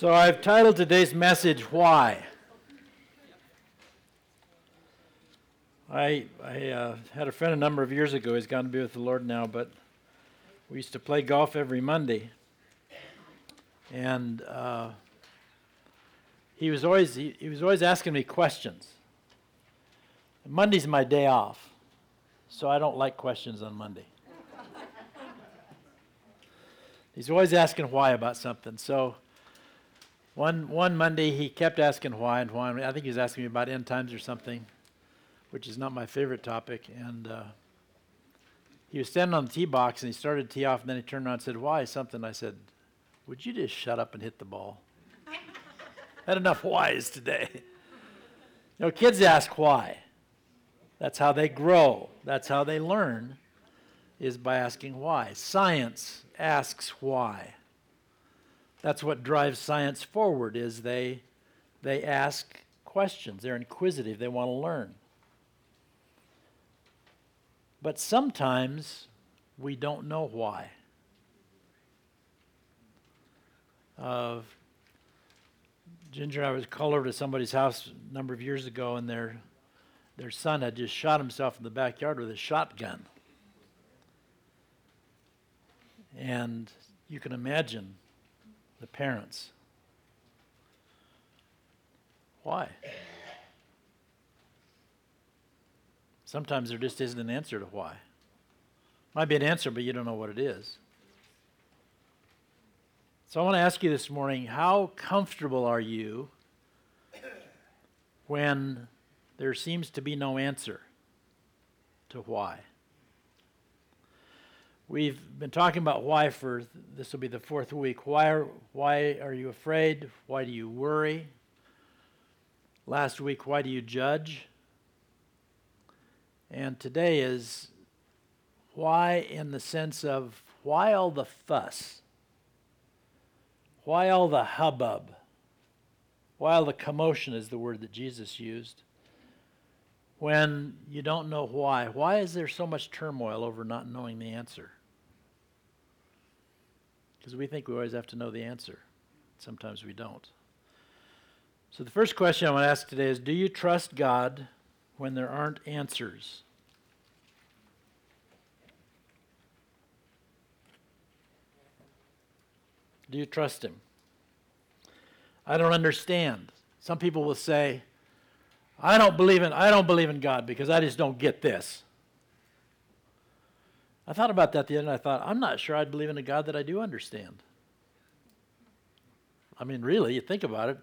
So I've titled today's message, Why? I, I uh, had a friend a number of years ago. He's gone to be with the Lord now, but we used to play golf every Monday. And uh, he, was always, he, he was always asking me questions. Monday's my day off, so I don't like questions on Monday. He's always asking why about something. So one, one Monday, he kept asking why and why. I think he was asking me about end times or something, which is not my favorite topic. And uh, he was standing on the tee box and he started to tee off, and then he turned around and said, Why? Something. I said, Would you just shut up and hit the ball? Had enough whys today. You know, kids ask why. That's how they grow, that's how they learn, is by asking why. Science asks why. That's what drives science forward is they they ask questions. They're inquisitive. They want to learn. But sometimes we don't know why. Uh, Ginger I was called over to somebody's house a number of years ago, and their their son had just shot himself in the backyard with a shotgun. And you can imagine the parents. Why? Sometimes there just isn't an answer to why. Might be an answer, but you don't know what it is. So I want to ask you this morning how comfortable are you when there seems to be no answer to why? We've been talking about why for this will be the fourth week. Why are, why are you afraid? Why do you worry? Last week, why do you judge? And today is why, in the sense of why all the fuss? Why all the hubbub? Why all the commotion is the word that Jesus used? When you don't know why. Why is there so much turmoil over not knowing the answer? Because we think we always have to know the answer. Sometimes we don't. So, the first question I want to ask today is Do you trust God when there aren't answers? Do you trust Him? I don't understand. Some people will say, I don't believe in I don't believe in God because I just don't get this. I thought about that the other night. I thought, I'm not sure I'd believe in a God that I do understand. I mean, really, you think about it,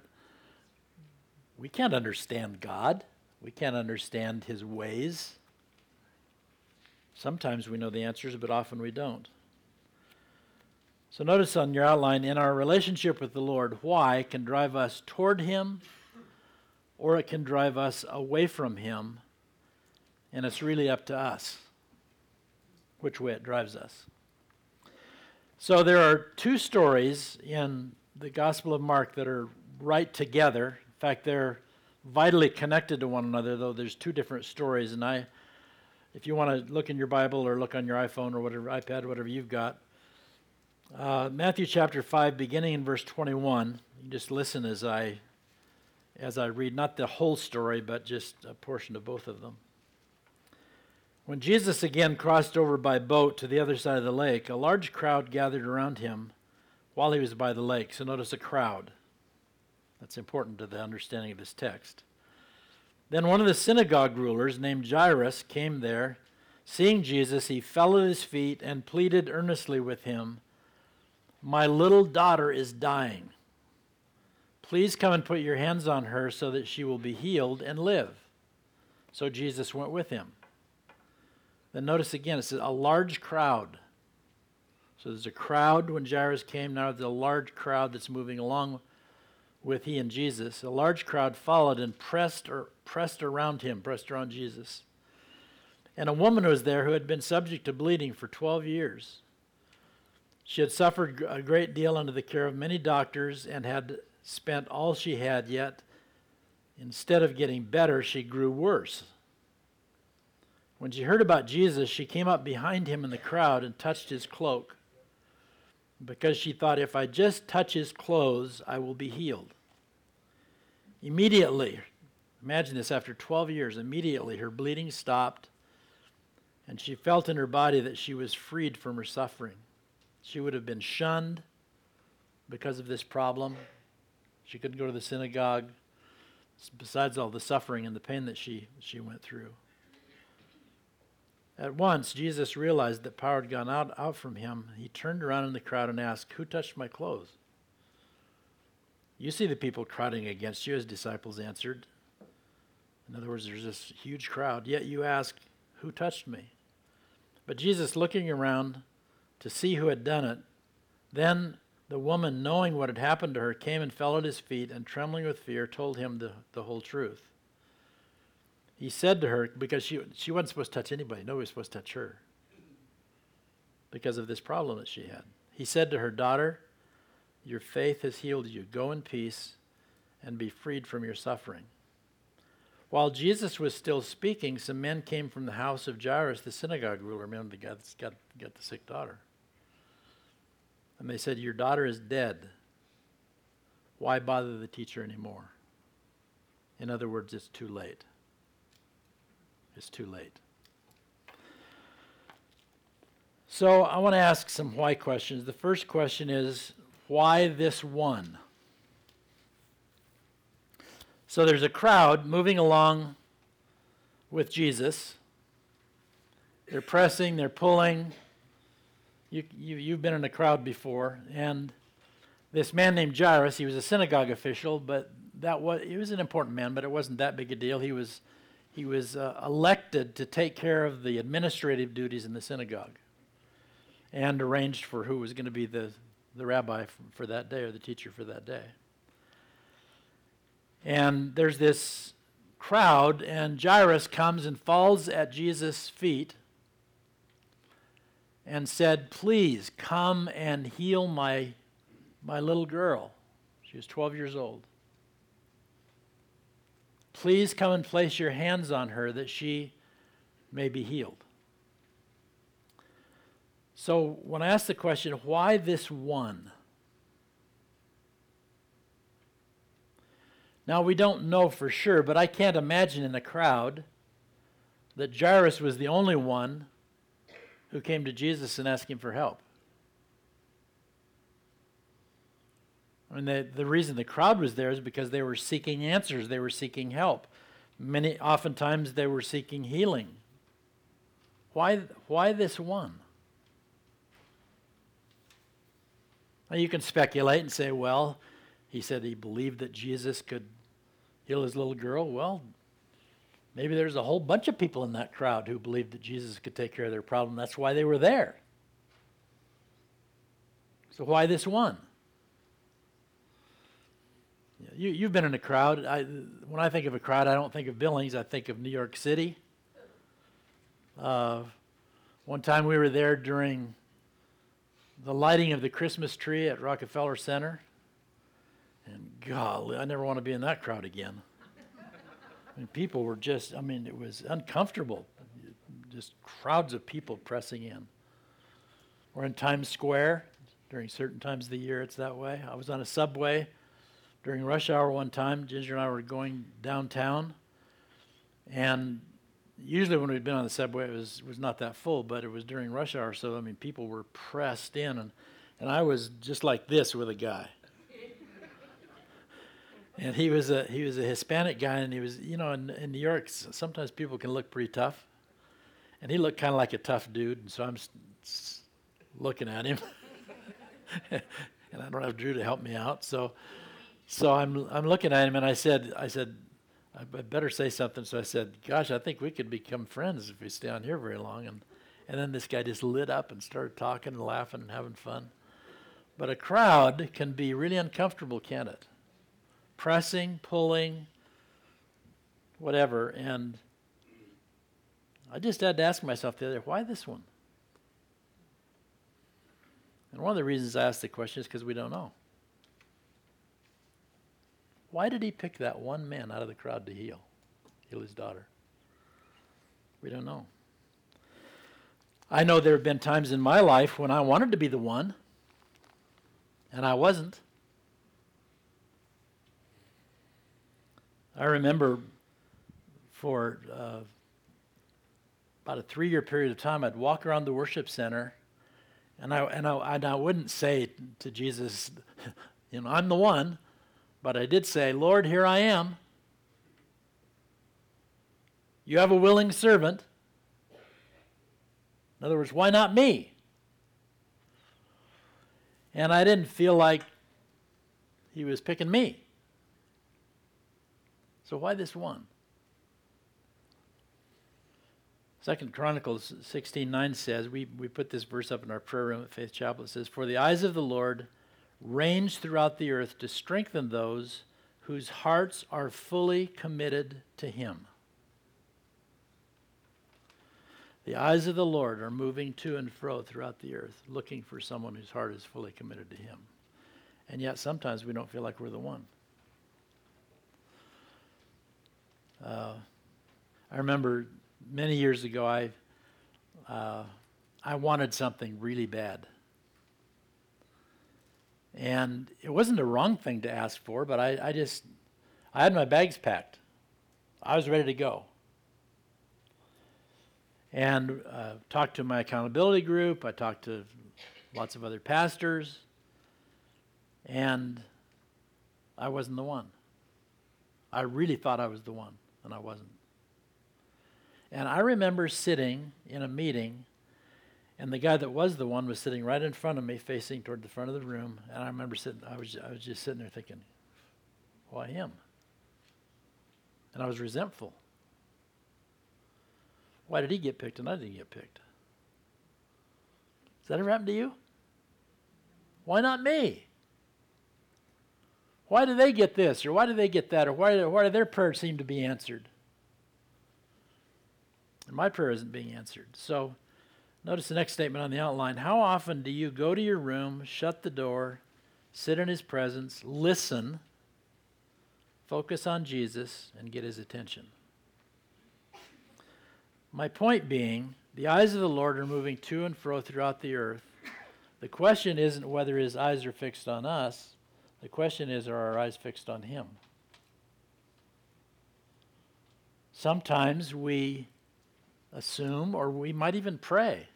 we can't understand God. We can't understand his ways. Sometimes we know the answers, but often we don't. So notice on your outline, in our relationship with the Lord, why can drive us toward him or it can drive us away from him, and it's really up to us which way it drives us. So there are two stories in the Gospel of Mark that are right together. In fact, they're vitally connected to one another, though there's two different stories. And I, if you want to look in your Bible or look on your iPhone or whatever, iPad, whatever you've got, uh, Matthew chapter 5, beginning in verse 21. You just listen as I, as I read, not the whole story, but just a portion of both of them. When Jesus again crossed over by boat to the other side of the lake, a large crowd gathered around him while he was by the lake. So notice a crowd. That's important to the understanding of this text. Then one of the synagogue rulers, named Jairus, came there. Seeing Jesus, he fell at his feet and pleaded earnestly with him My little daughter is dying. Please come and put your hands on her so that she will be healed and live. So Jesus went with him. Then notice again, it says a large crowd. So there's a crowd when Jairus came. Now there's a large crowd that's moving along with he and Jesus. A large crowd followed and pressed or pressed around him, pressed around Jesus. And a woman was there who had been subject to bleeding for 12 years. She had suffered a great deal under the care of many doctors and had spent all she had, yet instead of getting better, she grew worse. When she heard about Jesus, she came up behind him in the crowd and touched his cloak. because she thought, if I just touch his clothes, I will be healed. Immediately, imagine this after 12 years, immediately her bleeding stopped, and she felt in her body that she was freed from her suffering. She would have been shunned because of this problem. She couldn't go to the synagogue, besides all the suffering and the pain that she, she went through. At once, Jesus realized that power had gone out, out from him. He turned around in the crowd and asked, Who touched my clothes? You see the people crowding against you, his disciples answered. In other words, there's this huge crowd, yet you ask, Who touched me? But Jesus, looking around to see who had done it, then the woman, knowing what had happened to her, came and fell at his feet, and trembling with fear, told him the, the whole truth he said to her, because she, she wasn't supposed to touch anybody, nobody was supposed to touch her because of this problem that she had. He said to her, Daughter, your faith has healed you. Go in peace and be freed from your suffering. While Jesus was still speaking, some men came from the house of Jairus, the synagogue ruler, remember the guy that's got, got the sick daughter. And they said, Your daughter is dead. Why bother the teacher anymore? In other words, it's too late it's too late. So I want to ask some why questions. The first question is why this one? So there's a crowd moving along with Jesus. They're pressing, they're pulling. You, you, you've been in a crowd before. And this man named Jairus, he was a synagogue official, but that was, he was an important man, but it wasn't that big a deal. He was he was uh, elected to take care of the administrative duties in the synagogue and arranged for who was going to be the, the rabbi for, that day or the teacher for that day. And there's this crowd, and Jairus comes and falls at Jesus' feet and said, Please come and heal my, my little girl. She was 12 years old. Please come and place your hands on her that she may be healed. So, when I ask the question, why this one? Now, we don't know for sure, but I can't imagine in the crowd that Jairus was the only one who came to Jesus and asked him for help. Mean, the, the reason the crowd was there is because they were seeking answers, they were seeking help. Many, oftentimes, they were seeking healing. Why, why this one? Now, you can speculate and say, well, he said he believed that Jesus could heal his little girl. Well, maybe there's a whole bunch of people in that crowd who believed that Jesus could take care of their problem. That's why they were there. So, why this one? You, you've been in a crowd. I, when I think of a crowd, I don't think of Billings. I think of New York City. Uh, one time we were there during the lighting of the Christmas tree at Rockefeller Center. And golly, I never want to be in that crowd again. I mean, people were just, I mean, it was uncomfortable. Just crowds of people pressing in. We're in Times Square during certain times of the year, it's that way. I was on a subway during rush hour one time, Ginger and I were going downtown, and usually when we'd been on the subway, it was was not that full, but it was during rush hour, so I mean, people were pressed in, and and I was just like this with a guy. and he was a he was a Hispanic guy, and he was you know in, in New York sometimes people can look pretty tough, and he looked kind of like a tough dude, and so I'm looking at him, and I don't have Drew to help me out, so so I'm I'm looking at him and I said I said I better say something. So I said, "Gosh, I think we could become friends if we stay on here very long." And and then this guy just lit up and started talking and laughing and having fun. But a crowd can be really uncomfortable, can't it? Pressing, pulling, whatever. And I just had to ask myself the other, why this one? And one of the reasons I asked the question is because we don't know. Why did he pick that one man out of the crowd to heal, heal his daughter? We don't know. I know there have been times in my life when I wanted to be the one. And I wasn't. I remember for uh, about a three year period of time, I'd walk around the worship center and I, and I, and I wouldn't say to Jesus, you know, I'm the one, but I did say, Lord, here I am. You have a willing servant. In other words, why not me? And I didn't feel like he was picking me. So why this one? Second Chronicles 16:9 says, we, we put this verse up in our prayer room at Faith Chapel. It says, For the eyes of the Lord range throughout the earth to strengthen those whose hearts are fully committed to him. The eyes of the Lord are moving to and fro throughout the earth, looking for someone whose heart is fully committed to him. And yet sometimes we don't feel like we're the one. Uh, I remember many years ago, I uh, I wanted something really bad, and it wasn't a wrong thing to ask for, but I, I just I had my bags packed. I was ready to go, and uh, talked to my accountability group. I talked to lots of other pastors, and I wasn't the one. I really thought I was the one, and I wasn't. And I remember sitting in a meeting, and the guy that was the one was sitting right in front of me, facing toward the front of the room. And I remember sitting, I was, I was just sitting there thinking, why him? And I was resentful. Why did he get picked and I didn't get picked? Has that ever happened to you? Why not me? Why do they get this, or why do they get that, or why, why do their prayers seem to be answered? And my prayer isn't being answered. So notice the next statement on the outline. How often do you go to your room, shut the door, sit in his presence, listen, focus on Jesus, and get his attention? My point being, the eyes of the Lord are moving to and fro throughout the earth. The question isn't whether his eyes are fixed on us. The question is, are our eyes fixed on him? Sometimes we assume, or we might even pray,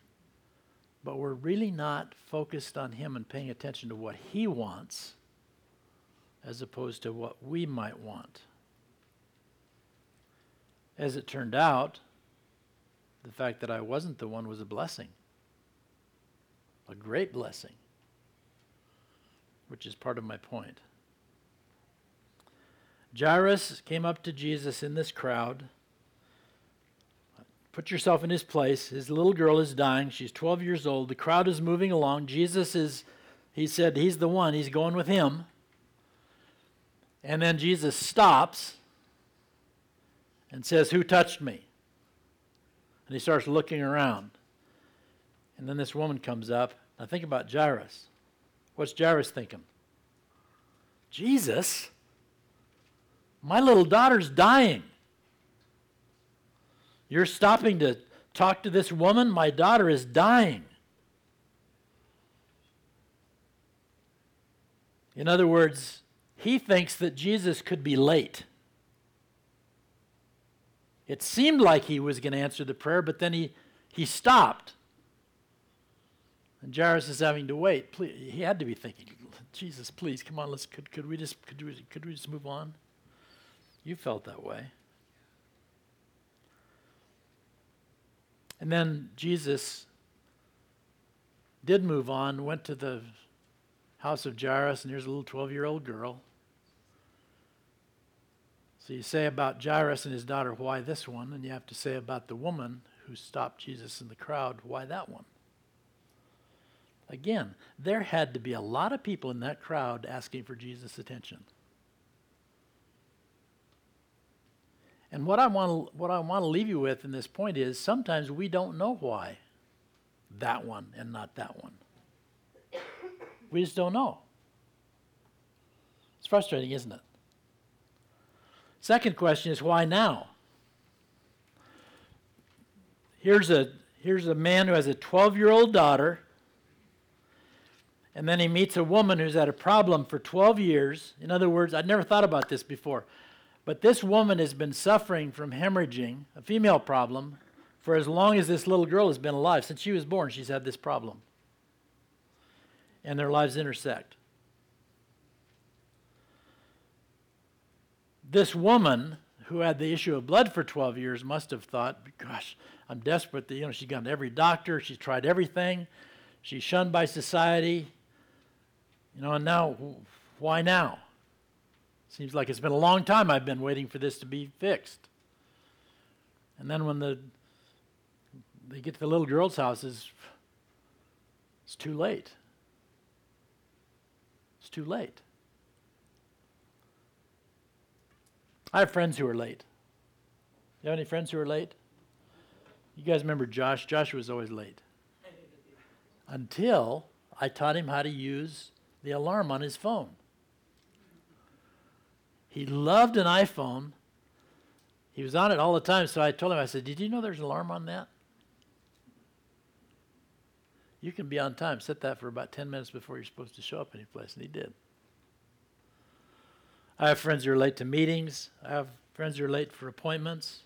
but we're really not focused on Him and paying attention to what He wants as opposed to what we might want. As it turned out, the fact that I wasn't the one was a blessing, a great blessing, which is part of my point. Jairus came up to Jesus in this crowd Put yourself in his place. His little girl is dying. She's 12 years old. The crowd is moving along. Jesus is, he said, he's the one. He's going with him. And then Jesus stops and says, Who touched me? And he starts looking around. And then this woman comes up. Now think about Jairus. What's Jairus thinking? Jesus? My little daughter's dying. You're stopping to talk to this woman? My daughter is dying. In other words, he thinks that Jesus could be late. It seemed like he was going to answer the prayer, but then he, he stopped. And Jairus is having to wait. Please, he had to be thinking, Jesus, please, come on, let's could, could we just could we, could we just move on? You felt that way. And then Jesus did move on, went to the house of Jairus, and here's a little 12 year old girl. So you say about Jairus and his daughter, why this one? And you have to say about the woman who stopped Jesus in the crowd, why that one? Again, there had to be a lot of people in that crowd asking for Jesus' attention. And what I want to, what I want to leave you with in this point is sometimes we don't know why that one and not that one. We just don't know. It's frustrating, isn't it? Second question is why now? Here's a here's a man who has a 12-year-old daughter And then he meets a woman who's had a problem for 12 years. In other words, I'd never thought about this before. But this woman has been suffering from hemorrhaging, a female problem, for as long as this little girl has been alive. Since she was born, she's had this problem. And their lives intersect. This woman who had the issue of blood for 12 years must have thought, gosh, I'm desperate. You know, she's gone to every doctor, she's tried everything, she's shunned by society. You know, and now, why now? Seems like it's been a long time I've been waiting for this to be fixed. And then when the they get to the little girl's house, it's, it's too late. It's too late. I have friends who are late. You have any friends who are late? You guys remember Josh? Josh was always late. Until I taught him how to use the alarm on his phone. He loved an iPhone. He was on it all the time, so I told him, I said, Did you know there's an alarm on that? You can be on time. Set that for about 10 minutes before you're supposed to show up any place. And he did. I have friends who are late to meetings. I have friends who are late for appointments.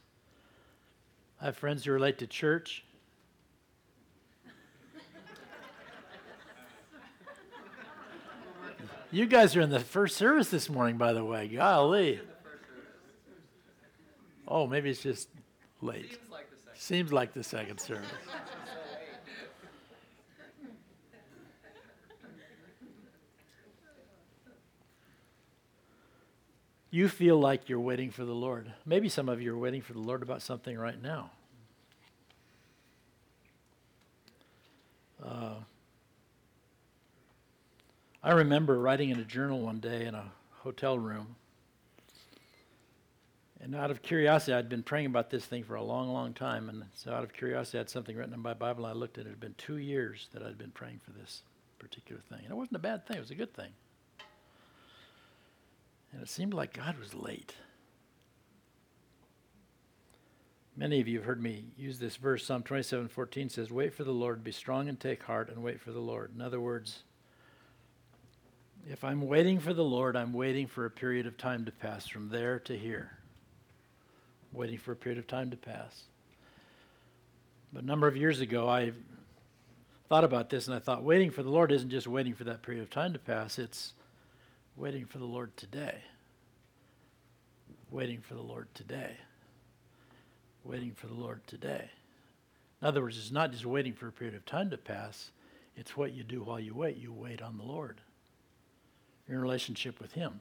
I have friends who are late to church. You guys are in the first service this morning, by the way. Golly. Oh, maybe it's just late. Seems like the second, Seems like the second service. you feel like you're waiting for the Lord. Maybe some of you are waiting for the Lord about something right now. Uh, I remember writing in a journal one day in a hotel room. And out of curiosity, I'd been praying about this thing for a long, long time. And so, out of curiosity, I had something written in my Bible. I looked at it. It had been two years that I'd been praying for this particular thing. And it wasn't a bad thing, it was a good thing. And it seemed like God was late. Many of you have heard me use this verse. Psalm 27 14 says, Wait for the Lord, be strong and take heart, and wait for the Lord. In other words, if I'm waiting for the Lord, I'm waiting for a period of time to pass from there to here. waiting for a period of time to pass. But a number of years ago, I thought about this and I thought waiting for the Lord isn't just waiting for that period of time to pass, it's waiting for the Lord today. Waiting for the Lord today. Waiting for the Lord today. In other words, it's not just waiting for a period of time to pass, it's what you do while you wait. You wait on the Lord your relationship with Him.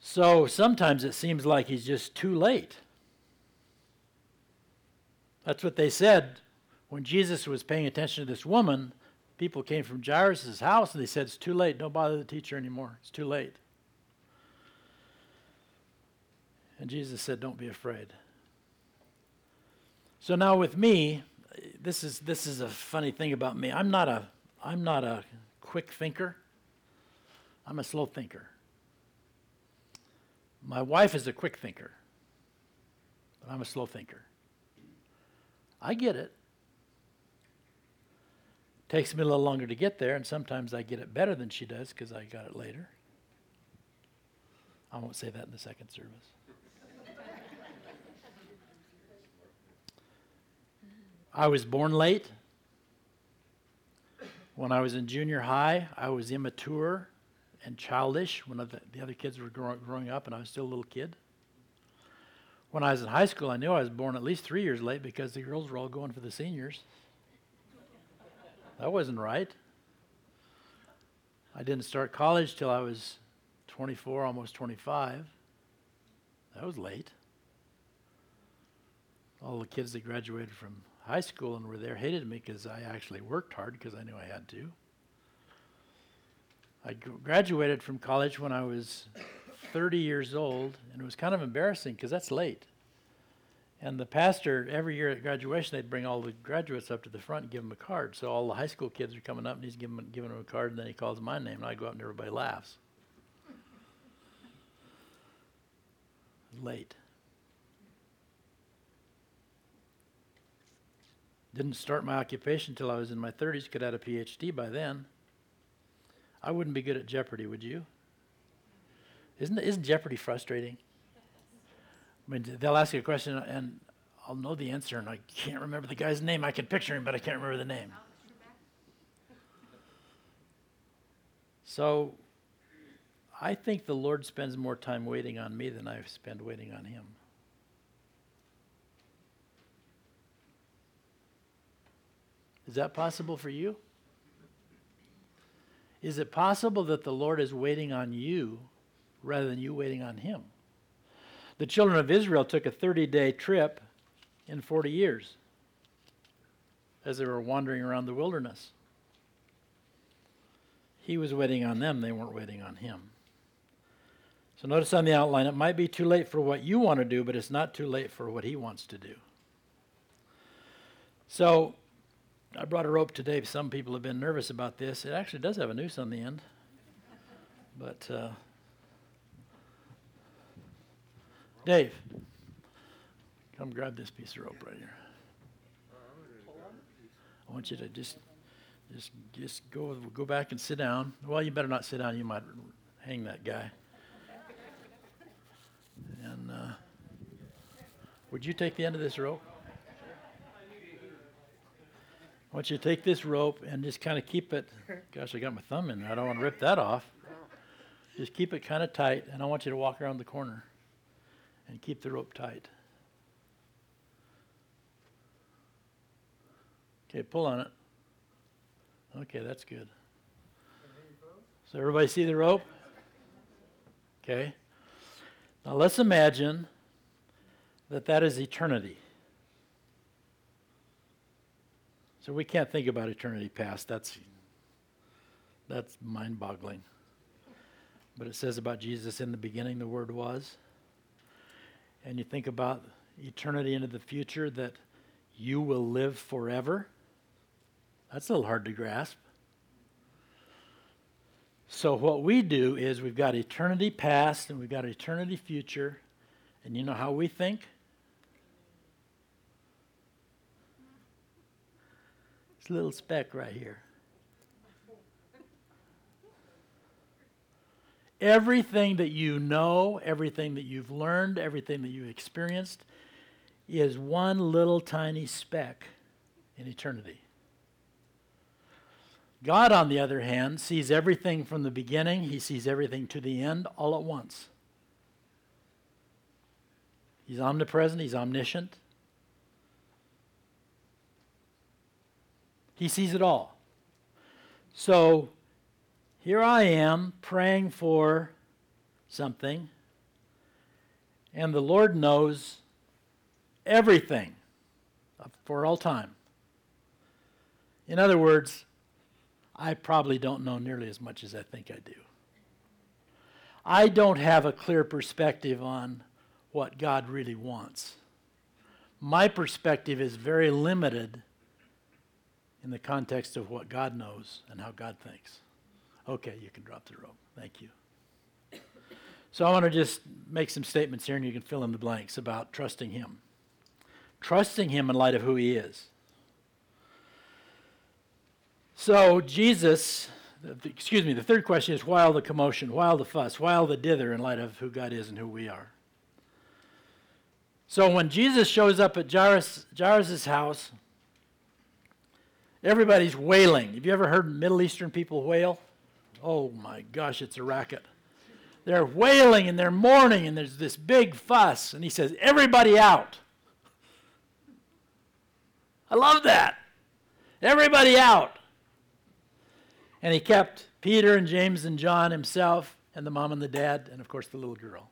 So sometimes it seems like He's just too late. That's what they said when Jesus was paying attention to this woman. People came from Jairus' house and they said, It's too late. Don't bother the teacher anymore. It's too late. And Jesus said, Don't be afraid. So now with me, this is this is a funny thing about me. I'm not a I'm not a quick thinker. I'm a slow thinker. My wife is a quick thinker, but I'm a slow thinker. I get it. Takes me a little longer to get there, and sometimes I get it better than she does because I got it later. I won't say that in the second service. I was born late. When I was in junior high, I was immature and childish when the, the other kids were grow, growing up and I was still a little kid. When I was in high school, I knew I was born at least three years late because the girls were all going for the seniors. That wasn't right. I didn't start college till I was 24, almost 25. That was late. All the kids that graduated from high school and were there hated me because I actually worked hard because I knew I had to. I graduated from college when I was 30 years old, and it was kind of embarrassing because that's late. And the pastor, every year at graduation, they'd bring all the graduates up to the front and give them a card. So all the high school kids are coming up, and he's giving, giving them a card, and then he calls my name, and I go up, and everybody laughs. Late. Didn't start my occupation until I was in my 30s, could have a PhD by then. I wouldn't be good at Jeopardy, would you? Isn't, isn't Jeopardy frustrating? I mean, they'll ask you a question and I'll know the answer and I can't remember the guy's name. I can picture him, but I can't remember the name. So I think the Lord spends more time waiting on me than I spend waiting on him. Is that possible for you? Is it possible that the Lord is waiting on you rather than you waiting on him? The children of Israel took a 30 day trip in 40 years as they were wandering around the wilderness. He was waiting on them, they weren't waiting on him. So notice on the outline, it might be too late for what you want to do, but it's not too late for what he wants to do. So I brought a rope today. Some people have been nervous about this. It actually does have a noose on the end. But, uh, Dave, come grab this piece of rope right here. I want you to just, just, just go, go back and sit down. Well, you better not sit down. You might hang that guy. And uh, would you take the end of this rope? I want you to take this rope and just kind of keep it. Gosh, I got my thumb in there. I don't want to rip that off. Just keep it kind of tight, and I want you to walk around the corner and keep the rope tight. Okay, pull on it. Okay, that's good. So everybody see the rope? Okay. Now let's imagine that that is eternity. So we can't think about eternity past. That's that's mind-boggling. But it says about Jesus in the beginning the word was. And you think about eternity into the future that you will live forever. That's a little hard to grasp. So, what we do is we've got eternity past and we've got eternity future. And you know how we think? This little speck right here. Everything that you know, everything that you've learned, everything that you've experienced is one little tiny speck in eternity. God, on the other hand, sees everything from the beginning, He sees everything to the end all at once. He's omnipresent, He's omniscient. He sees it all. So here I am praying for something, and the Lord knows everything for all time. In other words, I probably don't know nearly as much as I think I do. I don't have a clear perspective on what God really wants. My perspective is very limited in the context of what God knows and how God thinks. Okay, you can drop the rope. Thank you. So I want to just make some statements here and you can fill in the blanks about trusting Him. Trusting Him in light of who He is. So, Jesus, excuse me, the third question is why all the commotion? Why all the fuss? Why all the dither in light of who God is and who we are? So, when Jesus shows up at Jairus' house, everybody's wailing. Have you ever heard Middle Eastern people wail? Oh my gosh, it's a racket. They're wailing and they're mourning, and there's this big fuss. And he says, Everybody out. I love that. Everybody out. And he kept Peter and James and John himself, and the mom and the dad, and of course the little girl.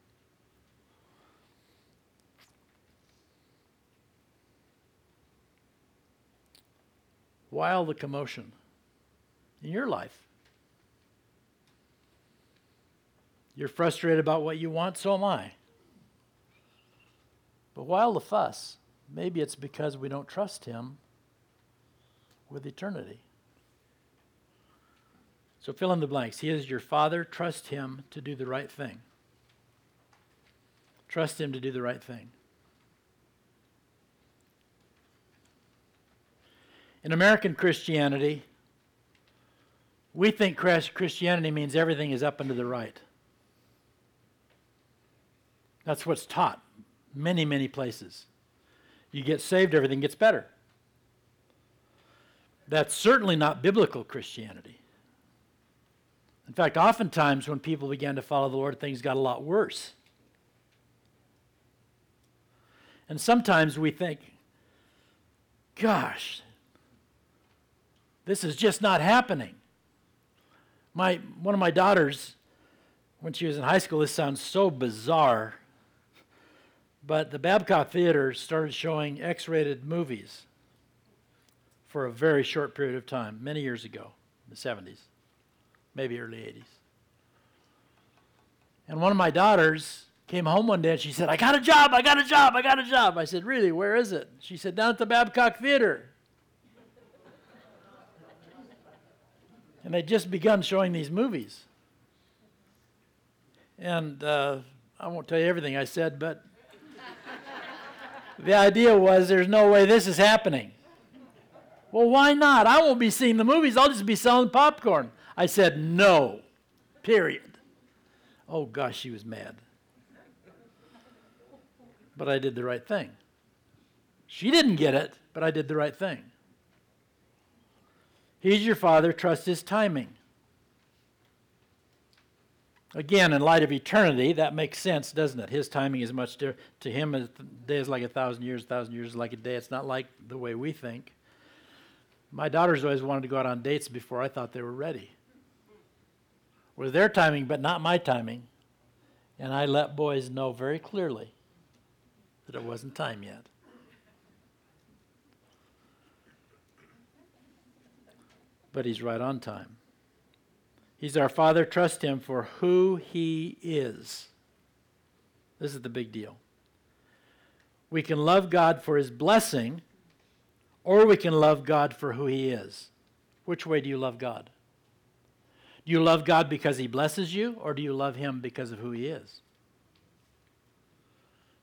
Why all the commotion in your life? You're frustrated about what you want, so am I. But why all the fuss? Maybe it's because we don't trust Him with eternity. So fill in the blanks. He is your Father. Trust Him to do the right thing. Trust Him to do the right thing. In American Christianity, we think Christianity means everything is up and to the right. That's what's taught many, many places. You get saved, everything gets better. That's certainly not biblical Christianity. In fact, oftentimes when people began to follow the Lord, things got a lot worse. And sometimes we think, gosh, this is just not happening. My, one of my daughters, when she was in high school, this sounds so bizarre, but the Babcock Theater started showing X rated movies for a very short period of time, many years ago, the 70s, maybe early 80s. And one of my daughters came home one day and she said, I got a job, I got a job, I got a job. I said, Really, where is it? She said, Down at the Babcock Theater. And they'd just begun showing these movies. And uh, I won't tell you everything I said, but the idea was there's no way this is happening. Well, why not? I won't be seeing the movies, I'll just be selling popcorn. I said, no, period. Oh, gosh, she was mad. But I did the right thing. She didn't get it, but I did the right thing. He's your father, trust his timing. Again, in light of eternity, that makes sense, doesn't it? His timing is much to, to him. A day is like a thousand years. A thousand years is like a day. It's not like the way we think. My daughters always wanted to go out on dates before I thought they were ready. It was their timing, but not my timing. And I let boys know very clearly that it wasn't time yet. But he's right on time. He's our Father. Trust Him for who He is. This is the big deal. We can love God for His blessing, or we can love God for who He is. Which way do you love God? Do you love God because He blesses you, or do you love Him because of who He is?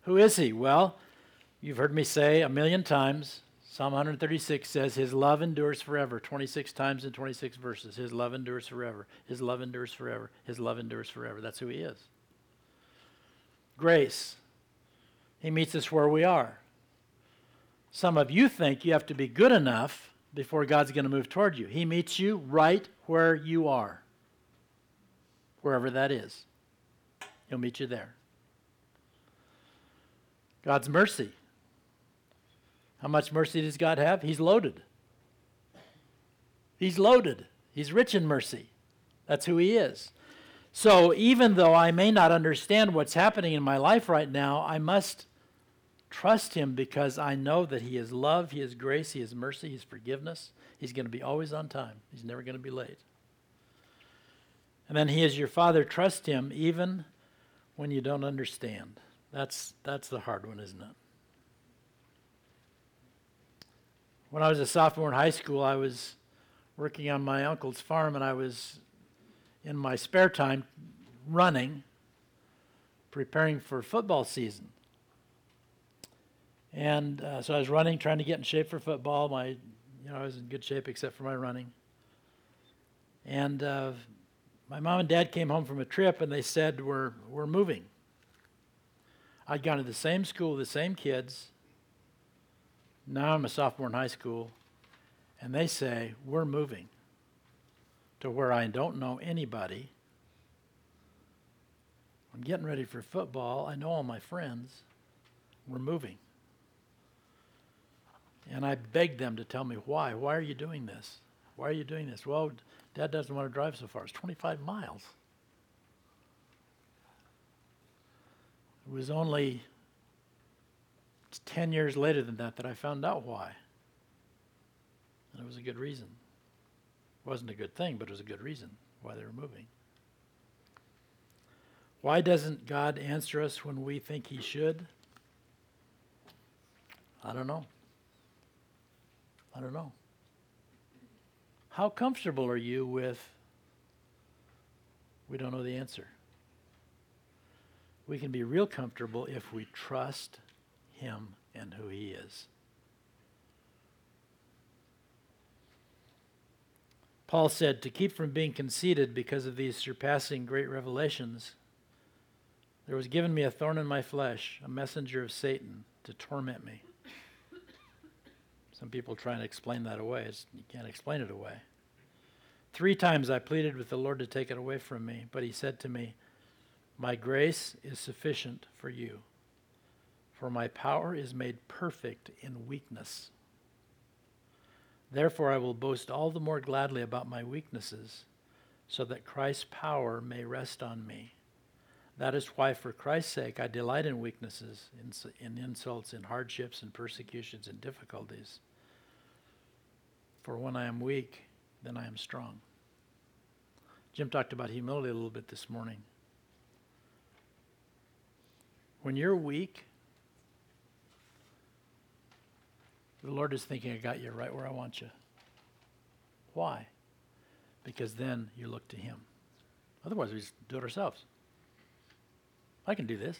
Who is He? Well, you've heard me say a million times Psalm 136 says, His love endures forever. 26 times in 26 verses. His love endures forever. His love endures forever. His love endures forever. That's who He is. Grace. He meets us where we are. Some of you think you have to be good enough before God's going to move toward you. He meets you right where you are, wherever that is. He'll meet you there. God's mercy. How much mercy does God have? He's loaded. He's loaded. He's rich in mercy. That's who He is. So even though I may not understand what's happening in my life right now, I must trust Him because I know that He is love, He is grace, He is mercy, He is forgiveness. He's going to be always on time, He's never going to be late. And then He is your Father. Trust Him even when you don't understand. That's, that's the hard one, isn't it? When I was a sophomore in high school, I was working on my uncle's farm and I was in my spare time running, preparing for football season. And uh, so I was running, trying to get in shape for football. My, you know, I was in good shape except for my running. And uh, my mom and dad came home from a trip, and they said we're we're moving. I'd gone to the same school, the same kids, now I'm a sophomore in high school, and they say, We're moving to where I don't know anybody. I'm getting ready for football. I know all my friends. We're moving. And I begged them to tell me why. Why are you doing this? Why are you doing this? Well, Dad doesn't want to drive so far. It's 25 miles. It was only it's 10 years later than that that I found out why. And it was a good reason. It wasn't a good thing, but it was a good reason why they were moving. Why doesn't God answer us when we think He should? I don't know. I don't know. How comfortable are you with we don't know the answer? We can be real comfortable if we trust him and who he is. Paul said, To keep from being conceited because of these surpassing great revelations, there was given me a thorn in my flesh, a messenger of Satan to torment me. Some people try and explain that away. It's, you can't explain it away. Three times I pleaded with the Lord to take it away from me, but he said to me, My grace is sufficient for you, for my power is made perfect in weakness. Therefore, I will boast all the more gladly about my weaknesses, so that Christ's power may rest on me. That is why, for Christ's sake, I delight in weaknesses, in, in insults, in hardships, in persecutions, in difficulties. For when I am weak, then I am strong. Jim talked about humility a little bit this morning. When you're weak, The Lord is thinking, I got you right where I want you. Why? Because then you look to Him. Otherwise, we just do it ourselves. I can do this.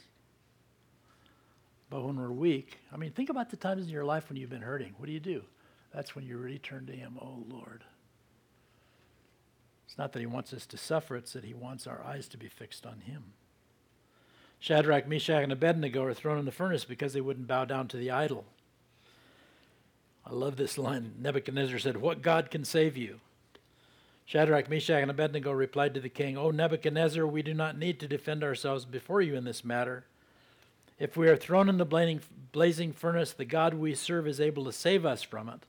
But when we're weak, I mean, think about the times in your life when you've been hurting. What do you do? That's when you really turn to Him. Oh, Lord. It's not that He wants us to suffer, it's that He wants our eyes to be fixed on Him. Shadrach, Meshach, and Abednego are thrown in the furnace because they wouldn't bow down to the idol. I love this line. Nebuchadnezzar said, What God can save you? Shadrach, Meshach, and Abednego replied to the king, O Nebuchadnezzar, we do not need to defend ourselves before you in this matter. If we are thrown in the blazing furnace, the God we serve is able to save us from it,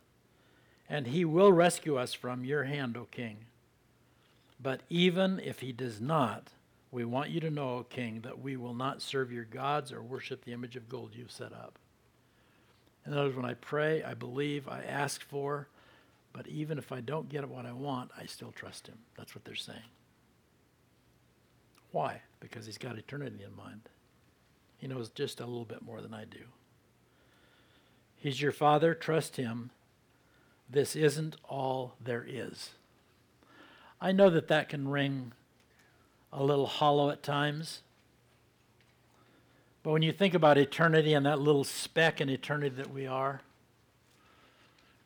and he will rescue us from your hand, O king. But even if he does not, we want you to know, O king, that we will not serve your gods or worship the image of gold you've set up. In other words, when I pray, I believe, I ask for, but even if I don't get what I want, I still trust Him. That's what they're saying. Why? Because He's got eternity in mind. He knows just a little bit more than I do. He's your Father, trust Him. This isn't all there is. I know that that can ring a little hollow at times. But when you think about eternity and that little speck in eternity that we are,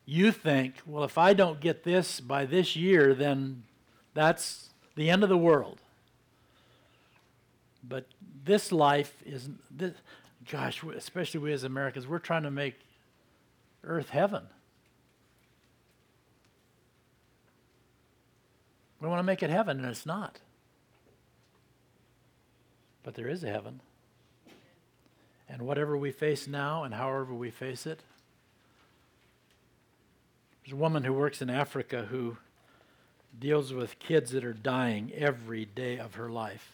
you think, well, if I don't get this by this year, then that's the end of the world. But this life is, this, gosh, especially we as Americans, we're trying to make earth heaven. We want to make it heaven, and it's not. But there is a heaven. And whatever we face now and however we face it, there's a woman who works in Africa who deals with kids that are dying every day of her life.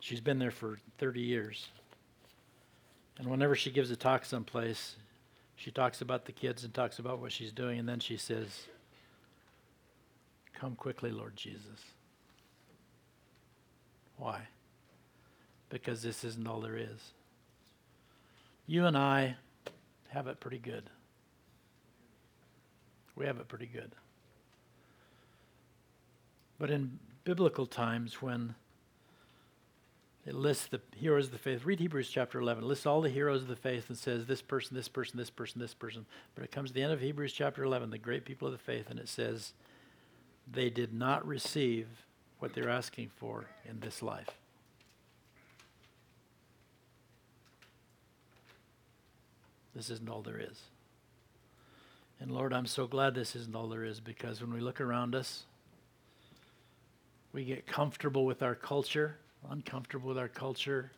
She's been there for 30 years. And whenever she gives a talk someplace, she talks about the kids and talks about what she's doing, and then she says, Come quickly, Lord Jesus. Why? Because this isn't all there is. You and I have it pretty good. We have it pretty good. But in biblical times, when it lists the heroes of the faith, read Hebrews chapter 11. It lists all the heroes of the faith and says this person, this person, this person, this person. But it comes to the end of Hebrews chapter 11, the great people of the faith, and it says they did not receive what they're asking for in this life. This isn't all there is. And Lord, I'm so glad this isn't all there is because when we look around us, we get comfortable with our culture, uncomfortable with our culture.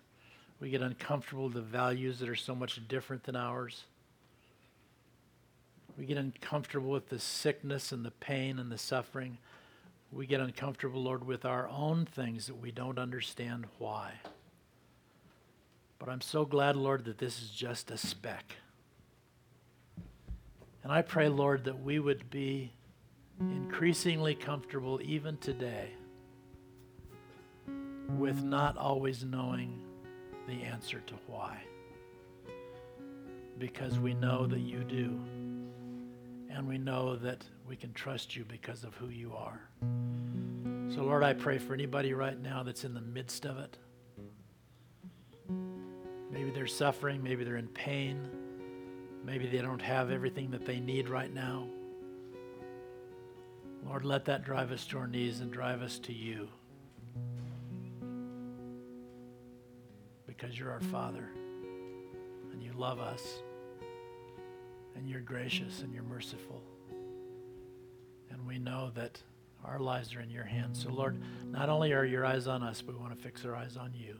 We get uncomfortable with the values that are so much different than ours. We get uncomfortable with the sickness and the pain and the suffering. We get uncomfortable, Lord, with our own things that we don't understand why. But I'm so glad, Lord, that this is just a speck. And I pray, Lord, that we would be increasingly comfortable even today with not always knowing the answer to why. Because we know that you do. And we know that we can trust you because of who you are. So, Lord, I pray for anybody right now that's in the midst of it. Maybe they're suffering, maybe they're in pain, maybe they don't have everything that they need right now. Lord, let that drive us to our knees and drive us to you. Because you're our Father and you love us and you're gracious and you're merciful. And we know that our lives are in your hands. So, Lord, not only are your eyes on us, but we want to fix our eyes on you.